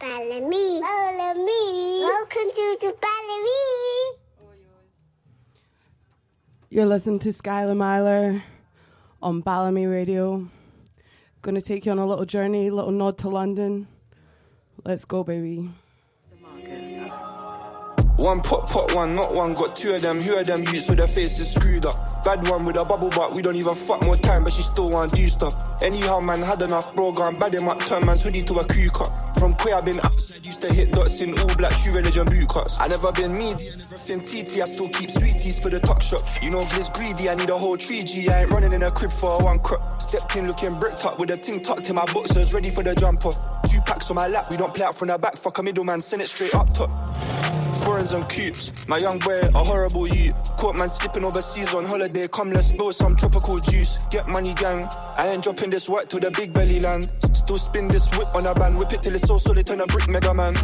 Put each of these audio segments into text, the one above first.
Balamii. Balamii. Welcome to the Balamii. You're listening to Skyler Myler on Balamii Radio. Gonna take you on a little journey, little nod to London. Let's go, baby. One pot, pot, one, not one. Got two of them. Who of them youths with their faces screwed up? Bad one with a bubble butt. We don't even fuck more time, but she still want to do stuff. Anyhow, man had enough, bro. Gone bad him up. Turn man's hoodie to a crew cut. From queer, I've been outside. Used to hit dots in all black, true religion boot cuts. I never been media, never been TT. I still keep sweeties for the tuck shop. You know, Glizz greedy. I need a whole tree G. I ain't running in a crib for one crop. Stepped in looking bricked up with a ting tucked in my boxers, ready for the jump off. Two packs on my lap. We don't play out from the back. Fuck a middleman, send it straight up top foreigns and coops. My young boy, a horrible youth. Caught man slipping overseas on holiday. Come, let's spill some tropical juice. Get money, gang. I ain't dropping this work to the big belly land. Still spin this whip on a band. Whip it till it's so solid, turn a brick mega man.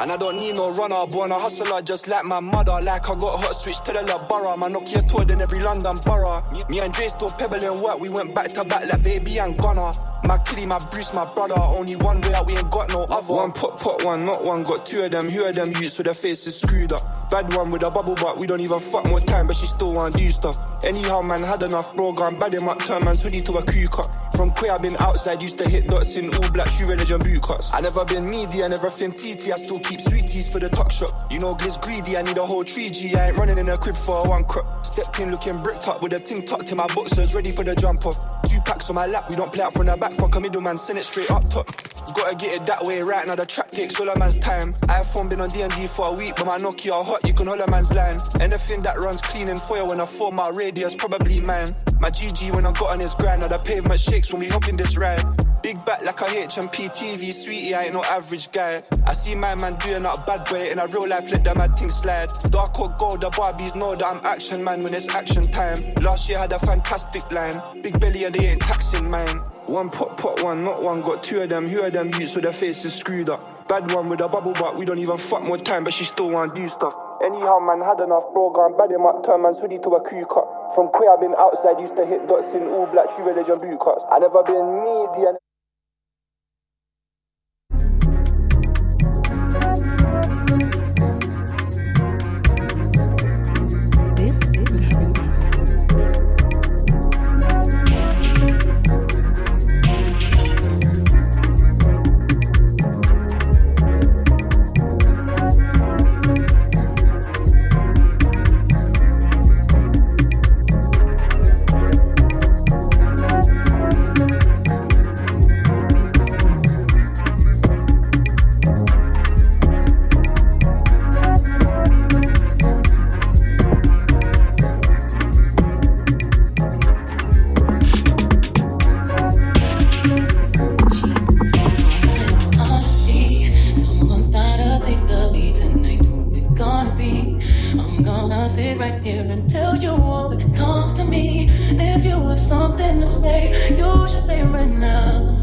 And I don't need no runner, born a hustler just like my mother. Like I got hot switch to the La Borough. My Nokia toured in every London borough. Me, me and Dre still pebbling work, we went back to back like baby and Gunner. My killie, my Bruce, my brother. Only one way out, we ain't got no other. One pot, pot, one, not one. Got two of them. Who of them youths with their faces screwed up? Bad one with a bubble butt. We don't even fuck more time, but she still want to do stuff. Anyhow, man had enough, bro. Gone bad him up. Turn man's hoodie to a crew cut. From queer, I've been outside. Used to hit dots in all black, true religion boot cuts. I never been media, never been TT. I still keep sweeties for the tuck shop. You know, Glizz greedy. I need a whole tree G. I ain't running in a crib for a one crop. Stepped in looking bricked up with a ting tucked in my boxers, ready for the jump off. Two packs on my lap. We don't play out from the back. Fuck a middleman, send it straight up top. Gotta get it that way right now. The track takes all a man's time. iPhone been on D&D for a week, but my Nokia hot. You can hold a man's line. Anything that runs clean and foil when I fall my radius probably mine. My GG when I got on his grind. Now the pavement shakes when we hop in this ride. Big back like a HMP TV, sweetie, I ain't no average guy. I see my man doing that bad way, in a real life let that mad thing slide. Dark or gold, the Barbies know that I'm action man when it's action time. Last year had a fantastic line, big belly and they ain't taxing mine. One pot, pot, one, not one, got two of them. Who of them youths with their faces screwed up? Bad one with a bubble butt, we don't even fuck more time, but she still want to do stuff. Anyhow, man had enough, bro, gone bad him up, turn man's hoodie to a crew cut. From queer, I've been outside, used to hit dots in all black, true religion boot cuts. I never been media. Right here and tell you all that comes to me. If you have something to say, you should say it right now.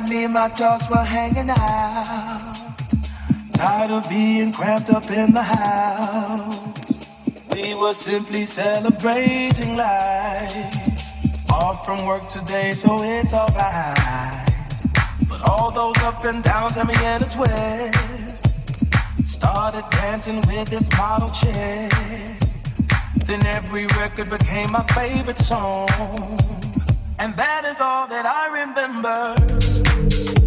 Night me and my dogs were hanging out. Tired of being cramped up in the house. We were simply celebrating life. Off from work today, so it's alright. But all those up and downs had me in a twist. Started dancing with this model chick. Then every record became my favorite song. And that is all that I remember.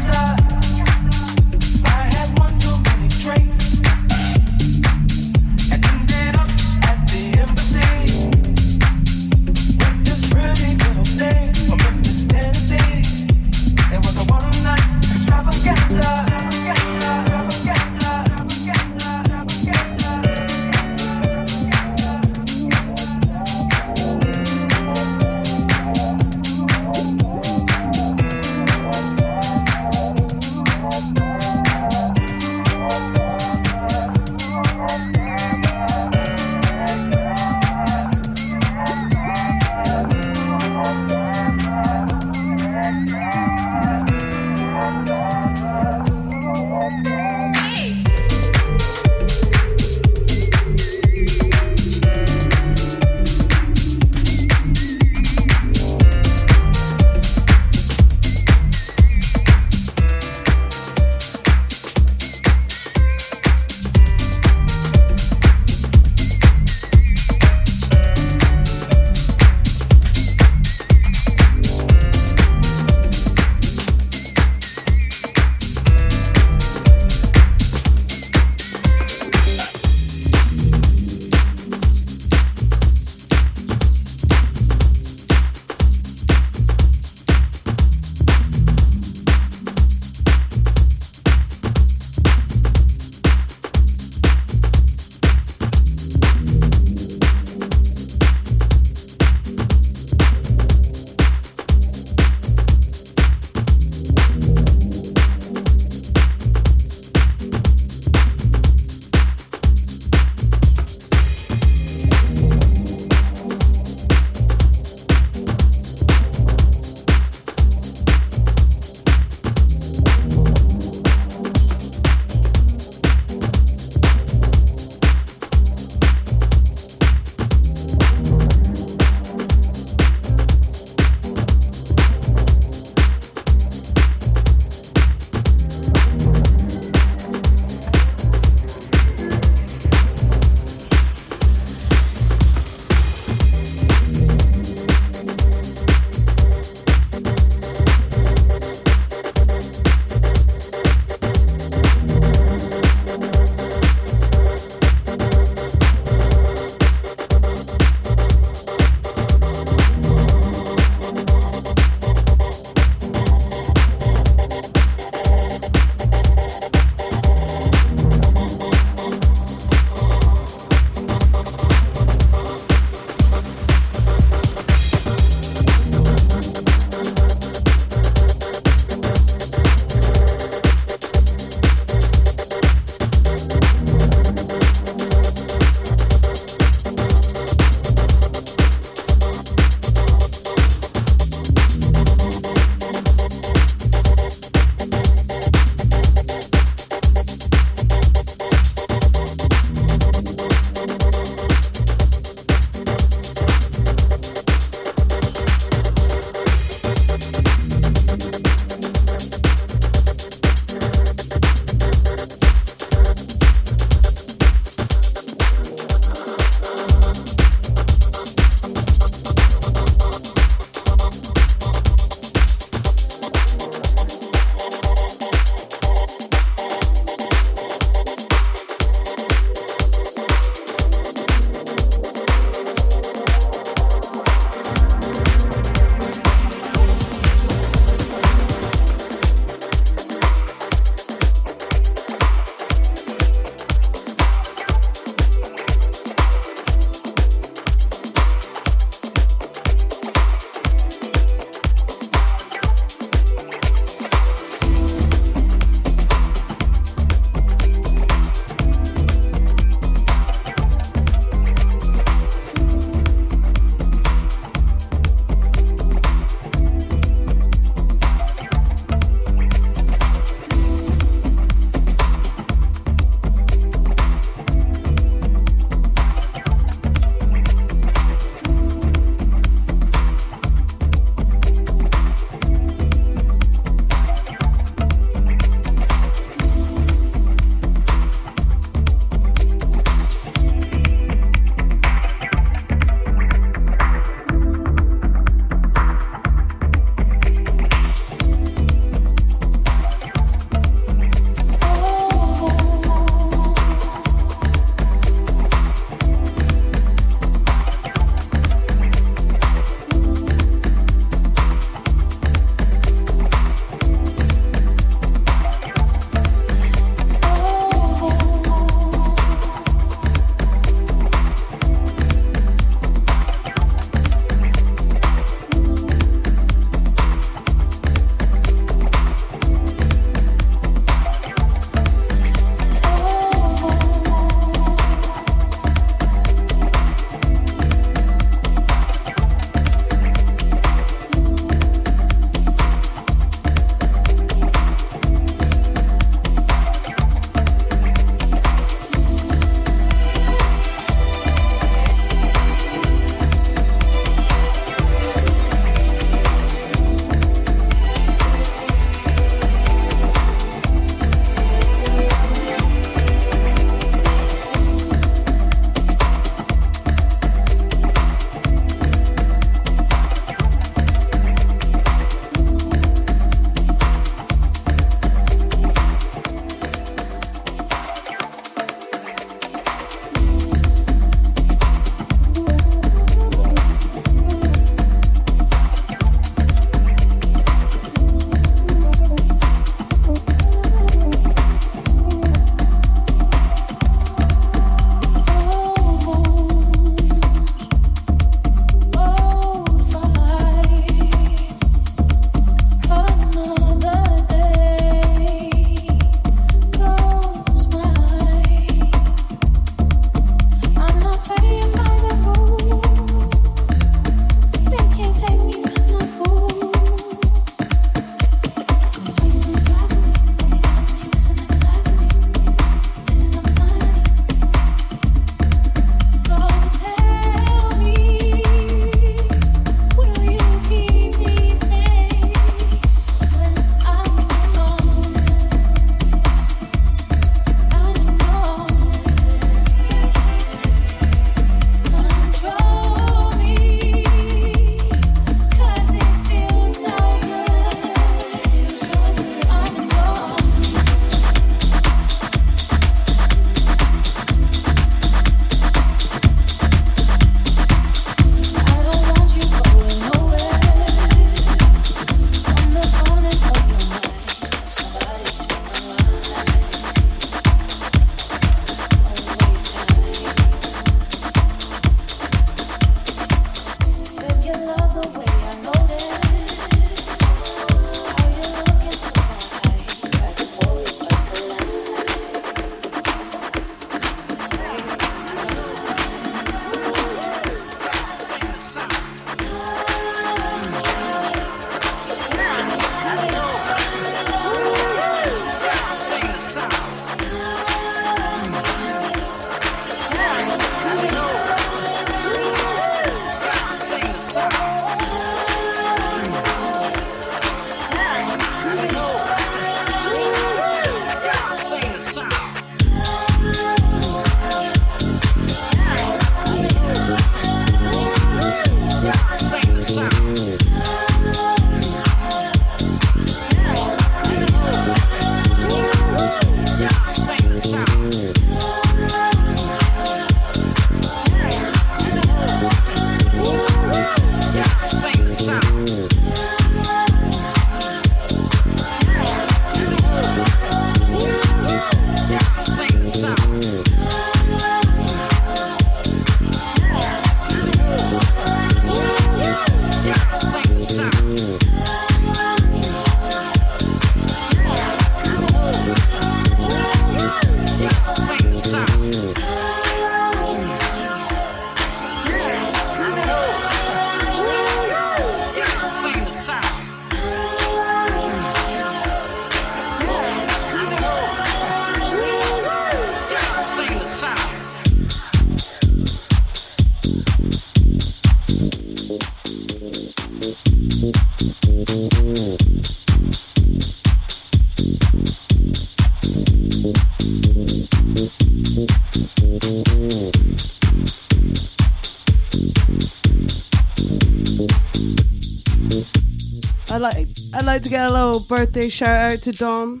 To get a little birthday shout out to Dom.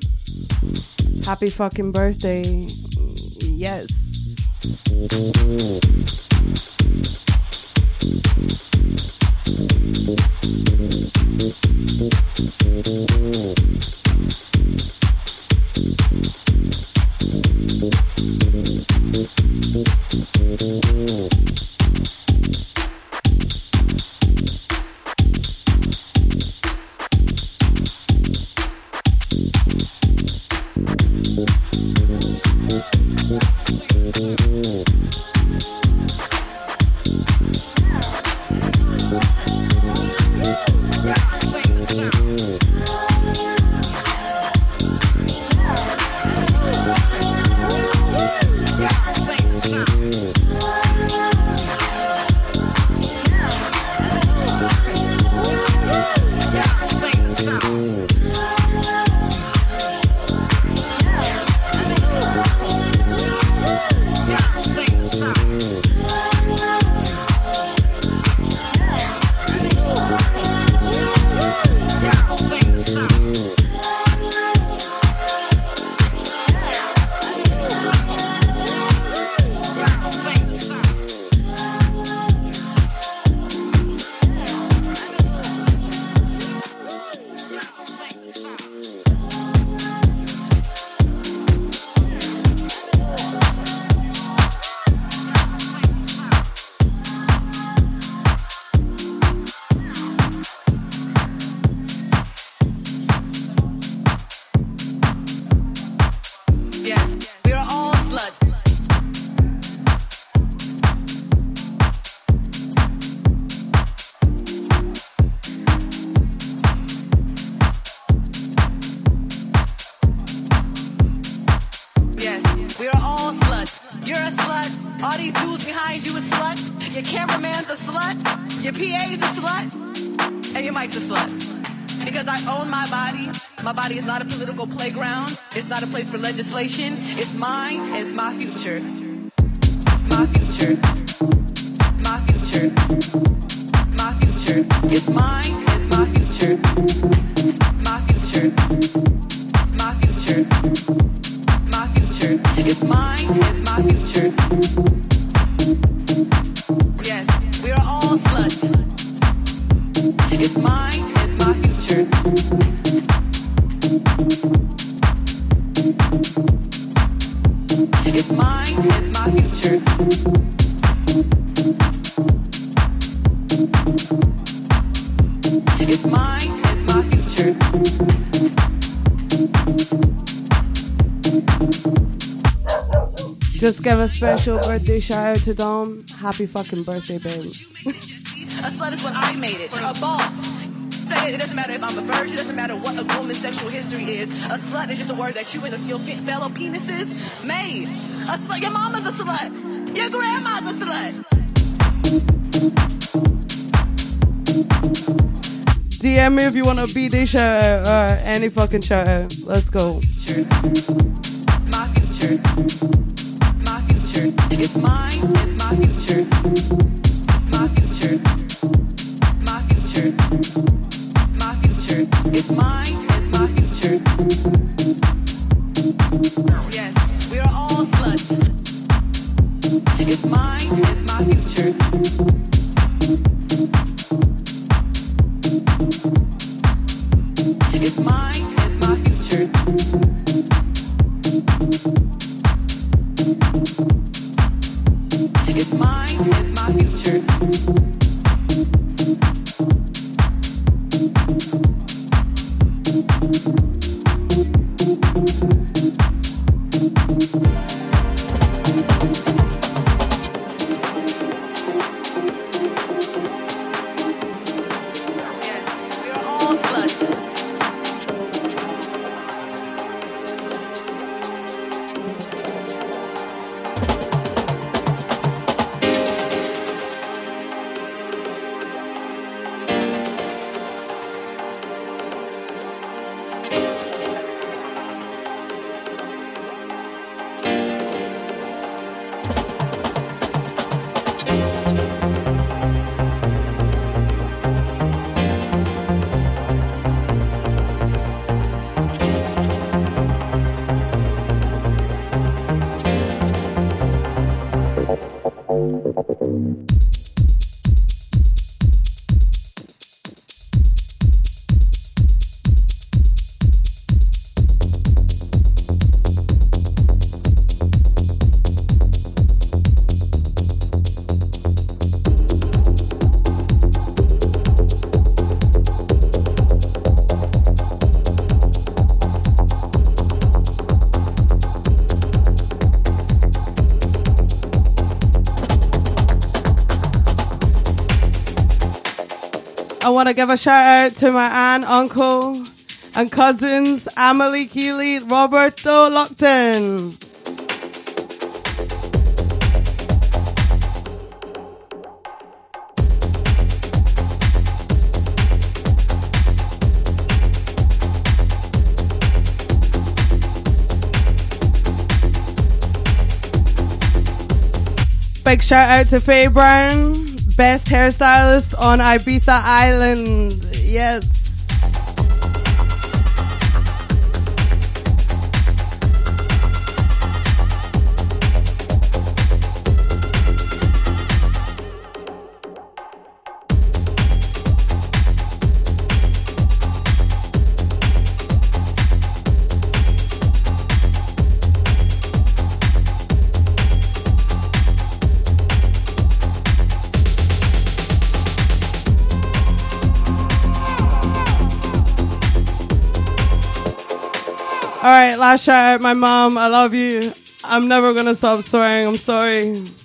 Happy fucking birthday. Yes. Slut. All these dudes behind you a slut. Your cameraman's a slut. Your PA's a slut. And your mic's a slut. Because I own my body. My body is not a political playground. It's not a place for legislation. It's mine. It's my future. My future. My future. My future. It's mine. A special birthday shout out to Dom. Happy fucking birthday, baby. A slut is what I made it. A boss. Say it, doesn't matter if I'm a virgin, it doesn't matter what a woman's sexual history is. A slut is just a word that you and your pe- fellow penises made. A slut, your mama's a slut. Your grandma's a slut. DM me if you want a birthday shout out or any fucking shout out. Let's go. My mine, it's my future. My future. My future. My future. If mine is my future. Yes, we are all slut. And mine is my future. And mine is my future. My want to give a shout out to my aunt, uncle, and cousins, Amelie Keeley, Roberto Lockton. Big shout out to Faye Brown, best hairstylist on Ibiza Island. Yes. Last shout out my mom. I love you. I'm never gonna stop swearing. I'm sorry.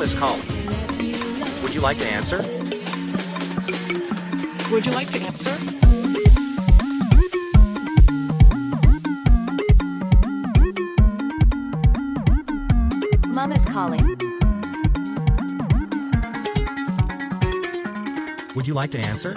Mom is calling. Would you like to answer? Would you like to answer? Mom is calling. Would you like to answer?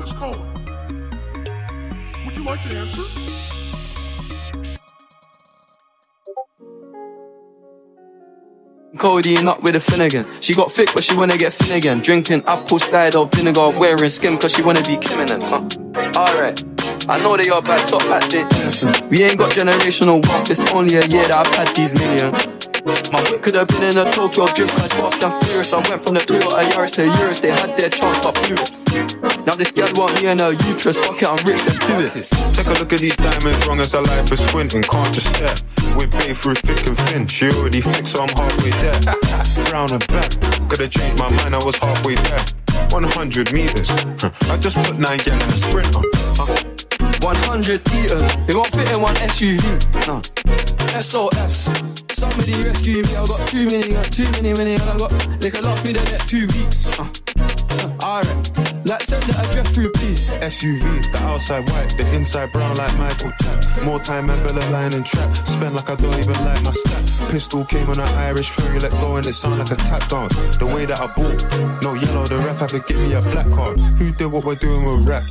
Mom is calling. Would you like to answer? Codeine up with a Finnegan. She got thick, but she wanna get again. Drinking apple cider vinegar, wearing skim, cause she wanna be Kim in it. Huh. Alright. I know they are bad, stop acting innocent. We ain't got generational wealth, it's only a year that I've had these million. My whip could have been in a Tokyo drift, cause fast and furious. I went from the Toyota Yaris to Urus, they had their chance, blew it. Now this girl want me and her uterus, fuck it, I'm rich, let's do it. Take a look at these diamonds, wrong as a life for squinting, can't just stare. We're babe through thick and thin, she already fixed, so I'm halfway there. Brown and back, could have changed my mind, I was halfway there. 100 meters. I just put nine gal in a sprint. Uh. 100 eaters, it won't fit in one SUV. No. SOS. Somebody rescue me, I got too many, got too many, many, I got. They could last me the next two weeks. Uh. Uh, Alright, like send the address through, please. SUV, the outside white, the inside brown like Michael Jack. More time and Bella line and trap. Spend like I don't even like my stack. Pistol came on an Irish ferry, let go and it sound like a tap dance. The way that I bought, no yellow, the ref had to give me a black card. Who did what we're doing with rap?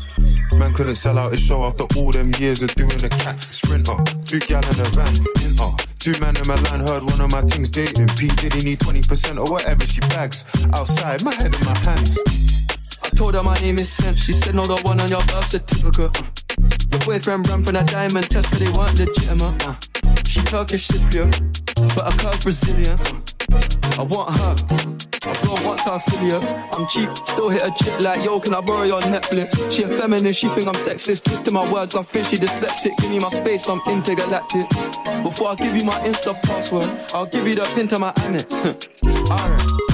Man couldn't sell out his show after all them years of doing the cat sprinter. Two gal in a van, inter. Two men in my line heard one of my things dating. P Diddy need 20% or whatever she bags. Outside, my head in my hands. I told her my name is Sam. She said, no, the one on your birth certificate. Your boyfriend ran for that diamond test, but they weren't legitimate. She Turkish Cypriot, but her curve's Brazilian. I want her. I don't want her affiliate. I'm cheap, still hit a chick like, yo, can I borrow your Netflix? She a feminist, she think I'm sexist. Twisting my words, I'm fishy, dyslexic. Give me my space, I'm intergalactic. Before I give you my Insta password, I'll give you the pin to my Amex. Alright.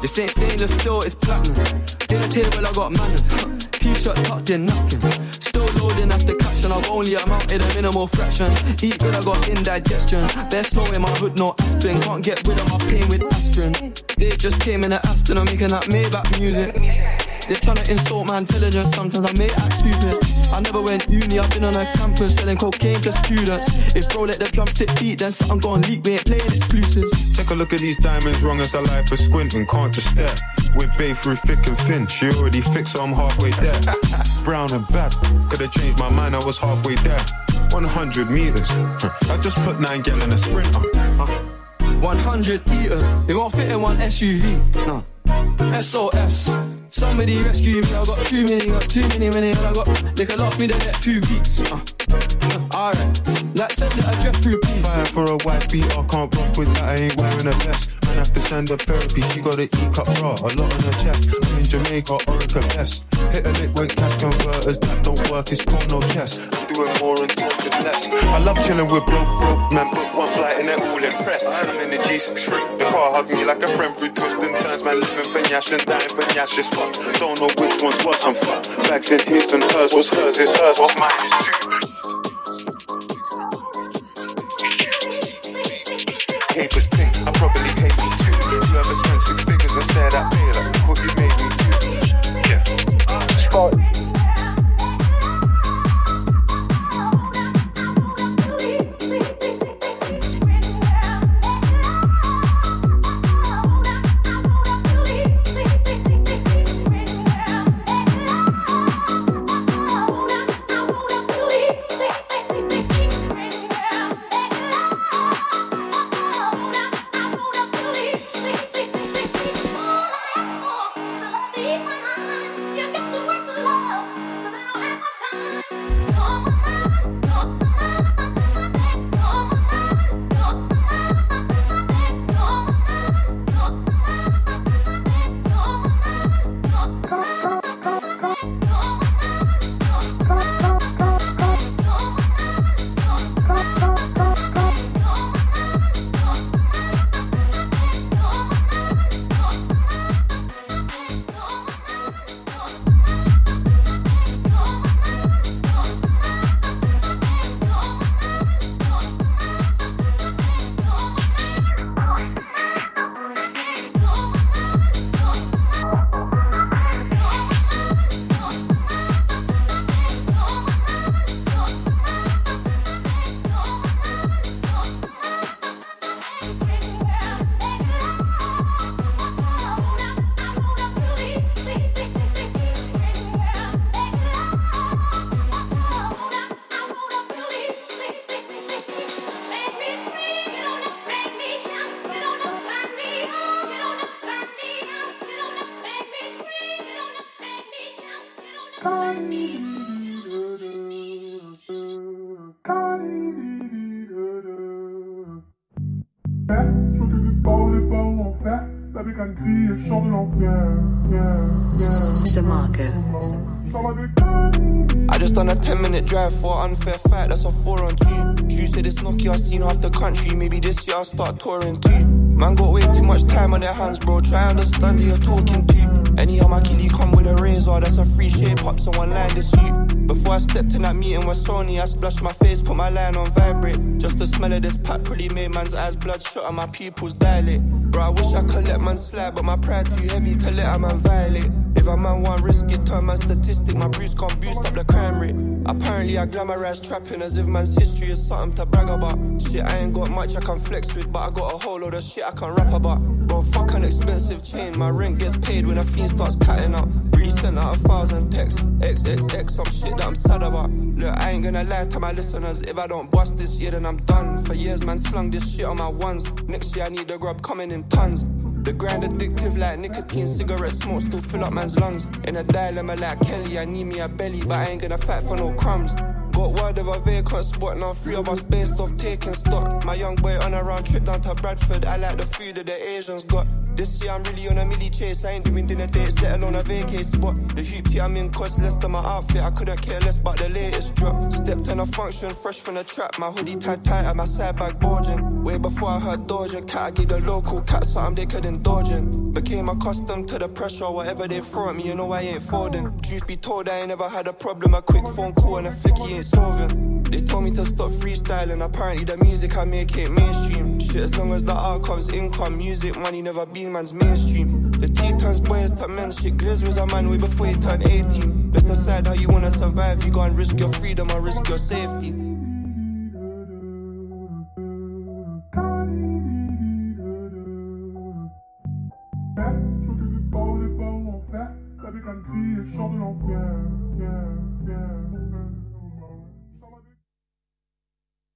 This ain't stainless steel, it's platinum. Dinner table, I got manners. T-shirt tucked in, napkin. Still loading after caption. I've only amounted a minimal fraction. Eat good, I got indigestion. Best snow in my hood, no aspirin. Can't get rid of my pain with aspirin. They just came in an Aston, I'm making that Maybach music. They're trying to insult my intelligence. Sometimes I may act stupid. I never went uni, I've been on a campus selling cocaine to students. If bro let the drumstick beat, then something gon' leak. We ain't playing exclusives. Take a look at these diamonds, wrong as a life for squinting, can't just stare. We're babe through thick and thin, she already fixed, so I'm halfway there. Brown and bad, could have changed my mind, I was halfway there. 100 meters. I just put nine gal in a sprint. Uh. 100 eaters, it won't fit in one SUV. No. SOS. Somebody rescue me, I got too many, got too many, many, I got. They could last me the next two weeks. Uh. Uh, Alright, like send the address through, please. Fire for a white beat, I can't rock with that, I ain't wearing a vest. Man have to send her therapy, she got an E-cup bra, a lot on her chest. I'm in Jamaica, Orica best. Hit a lick with cash converters, that don't work, it's got no chest. I'm doing more and talking less. I love chilling with broke, broke man, book one flight and they're all impressed. I'm in the G6 freak, the car hugging me like a friend through twists and turns, man, living for Nyash and dying for Nyash is fuck. Don't know which one's what, I'm fucked. Bags in his and hers, what's hers is hers, what's mine is too. Papers pink, I probably paid me too. You ever spent six figures and stared at like, what you made me too. Man got way too much time on their hands, bro, try understand who you're talking to. Anyhow, my killie come with a razor, that's a free shape up, so one line this suit. Before I stepped in that meeting with Sony, I splashed my face, put my line on vibrate. Just the smell of this pack pretty made man's eyes bloodshot and my pupils dilate. Bro, I wish I could let man slide, but my pride too heavy to let a man violate. If a man want risk it, turn man statistic, my bruise can't boost up the crime rate. Apparently I glamorize trapping as if man's history is something to brag about. Shit, I ain't got much I can flex with, but I got a whole load of shit I can rap about. Bro, fuck an expensive chain, my rent gets paid when a fiend starts cutting up. Sent out a thousand texts, XXX, some shit that I'm sad about. Look, I ain't gonna lie to my listeners, if I don't bust this year, then I'm done. For years, man, slung this shit on my ones. Next year, I need the grub coming in tons. The grind addictive like nicotine, cigarette smoke still fill up man's lungs. In a dilemma like Kelly, I need me a belly, but I ain't gonna fight for no crumbs. Got word of a vacant spot, now three of us based off taking stock. My young boy on a round trip down to Bradford, I like the food that the Asians got. This year I'm really on a milli chase, I ain't doing dinner dates, let alone a vacay spot. The hoop hoopty I'm in cost less than my outfit, I couldn't care less about the latest drop. Stepped in a function, fresh from the trap, my hoodie tied tight at my side bag bulging. Way before I heard Doja Cat, I gave the local cat something they could indulge in. Became accustomed to the pressure, whatever they throw at me, you know I ain't folding. Truth be told, I ain't never had a problem, a quick phone call and a flicky ain't solving. They told me to stop freestyling, apparently the music I make ain't mainstream. Shit, as long as the outcome's income, music, money never been man's mainstream. The T turns boys to men, shit, Glizz was a man way before he turned 18. Best decide how you wanna survive, you go and risk your freedom or risk your safety.